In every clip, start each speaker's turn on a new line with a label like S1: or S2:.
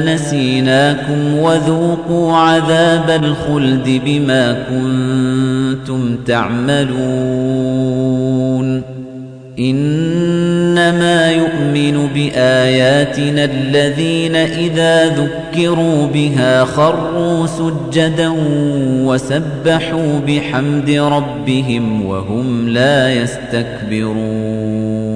S1: نسيناكم وذوقوا عذاب الخلد بما كنتم تعملون. إنما يؤمن بآياتنا الذين إذا ذكروا بها خروا سجدا وسبحوا بحمد ربهم وهم لا يستكبرون.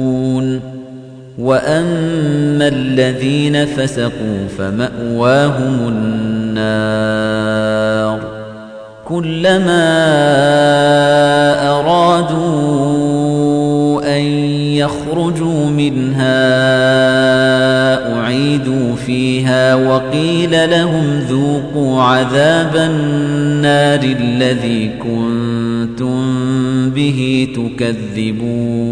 S1: وَأَمَّا الَّذِينَ فَسَقُوا فَمَأْوَاهُمُ النَّارُ كُلَّمَا أَرَادُوا أَن يَخْرُجُوا مِنْهَا أُعِيدُوا فِيهَا وَقِيلَ لَهُمْ ذُوقُوا عَذَابَ النَّارِ الَّذِي كُنتُم بِهِ تُكَذِّبُونَ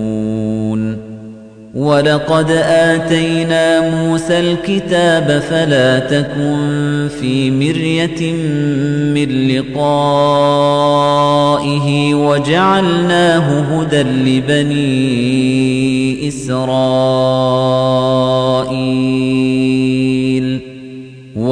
S1: وَلَقَدْ آتَيْنَا مُوسَى الْكِتَابَ فَلَا تَكُن فِي مِرْيَةٍ مِّن لِّقَائِهِ وَجَعَلْنَاهُ هُدًى لِّبَنِي إِسْرَائِيلَ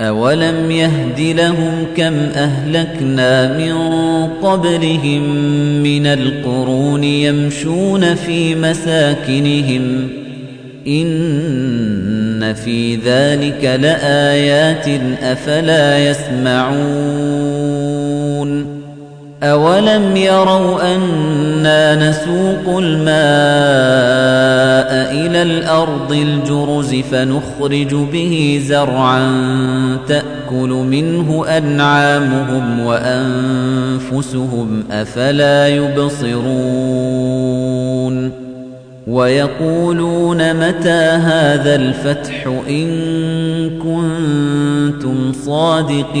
S1: أَوَلَمْ يَهْدِ لَهُمْ كَمْ أَهْلَكْنَا مِن قَبْلِهِم مِّنَ الْقُرُونِ يَمْشُونَ فِي مَسَاكِنِهِمْ ۗ إِنَّ فِي ذَلِكَ لَآيَاتٍ ۖ أَفَلَا يَسْمَعُونَ أَوَلَمْ يَرَوْا أَنَّا نَسُوقُ الْمَاءَ إِلَى الْأَرْضِ الْجُرُزِ فَنُخْرِجُ بِهِ زَرْعًا تَأْكُلُ مِنْهُ أَنْعَامُهُمْ وَأَنفُسُهُمْ ۖ أَفَلَا يُبْصِرُونَ وَيَقُولُونَ مَتَىٰ هَٰذَا الْفَتْحُ إِن كُنتُمْ صَادِقِينَ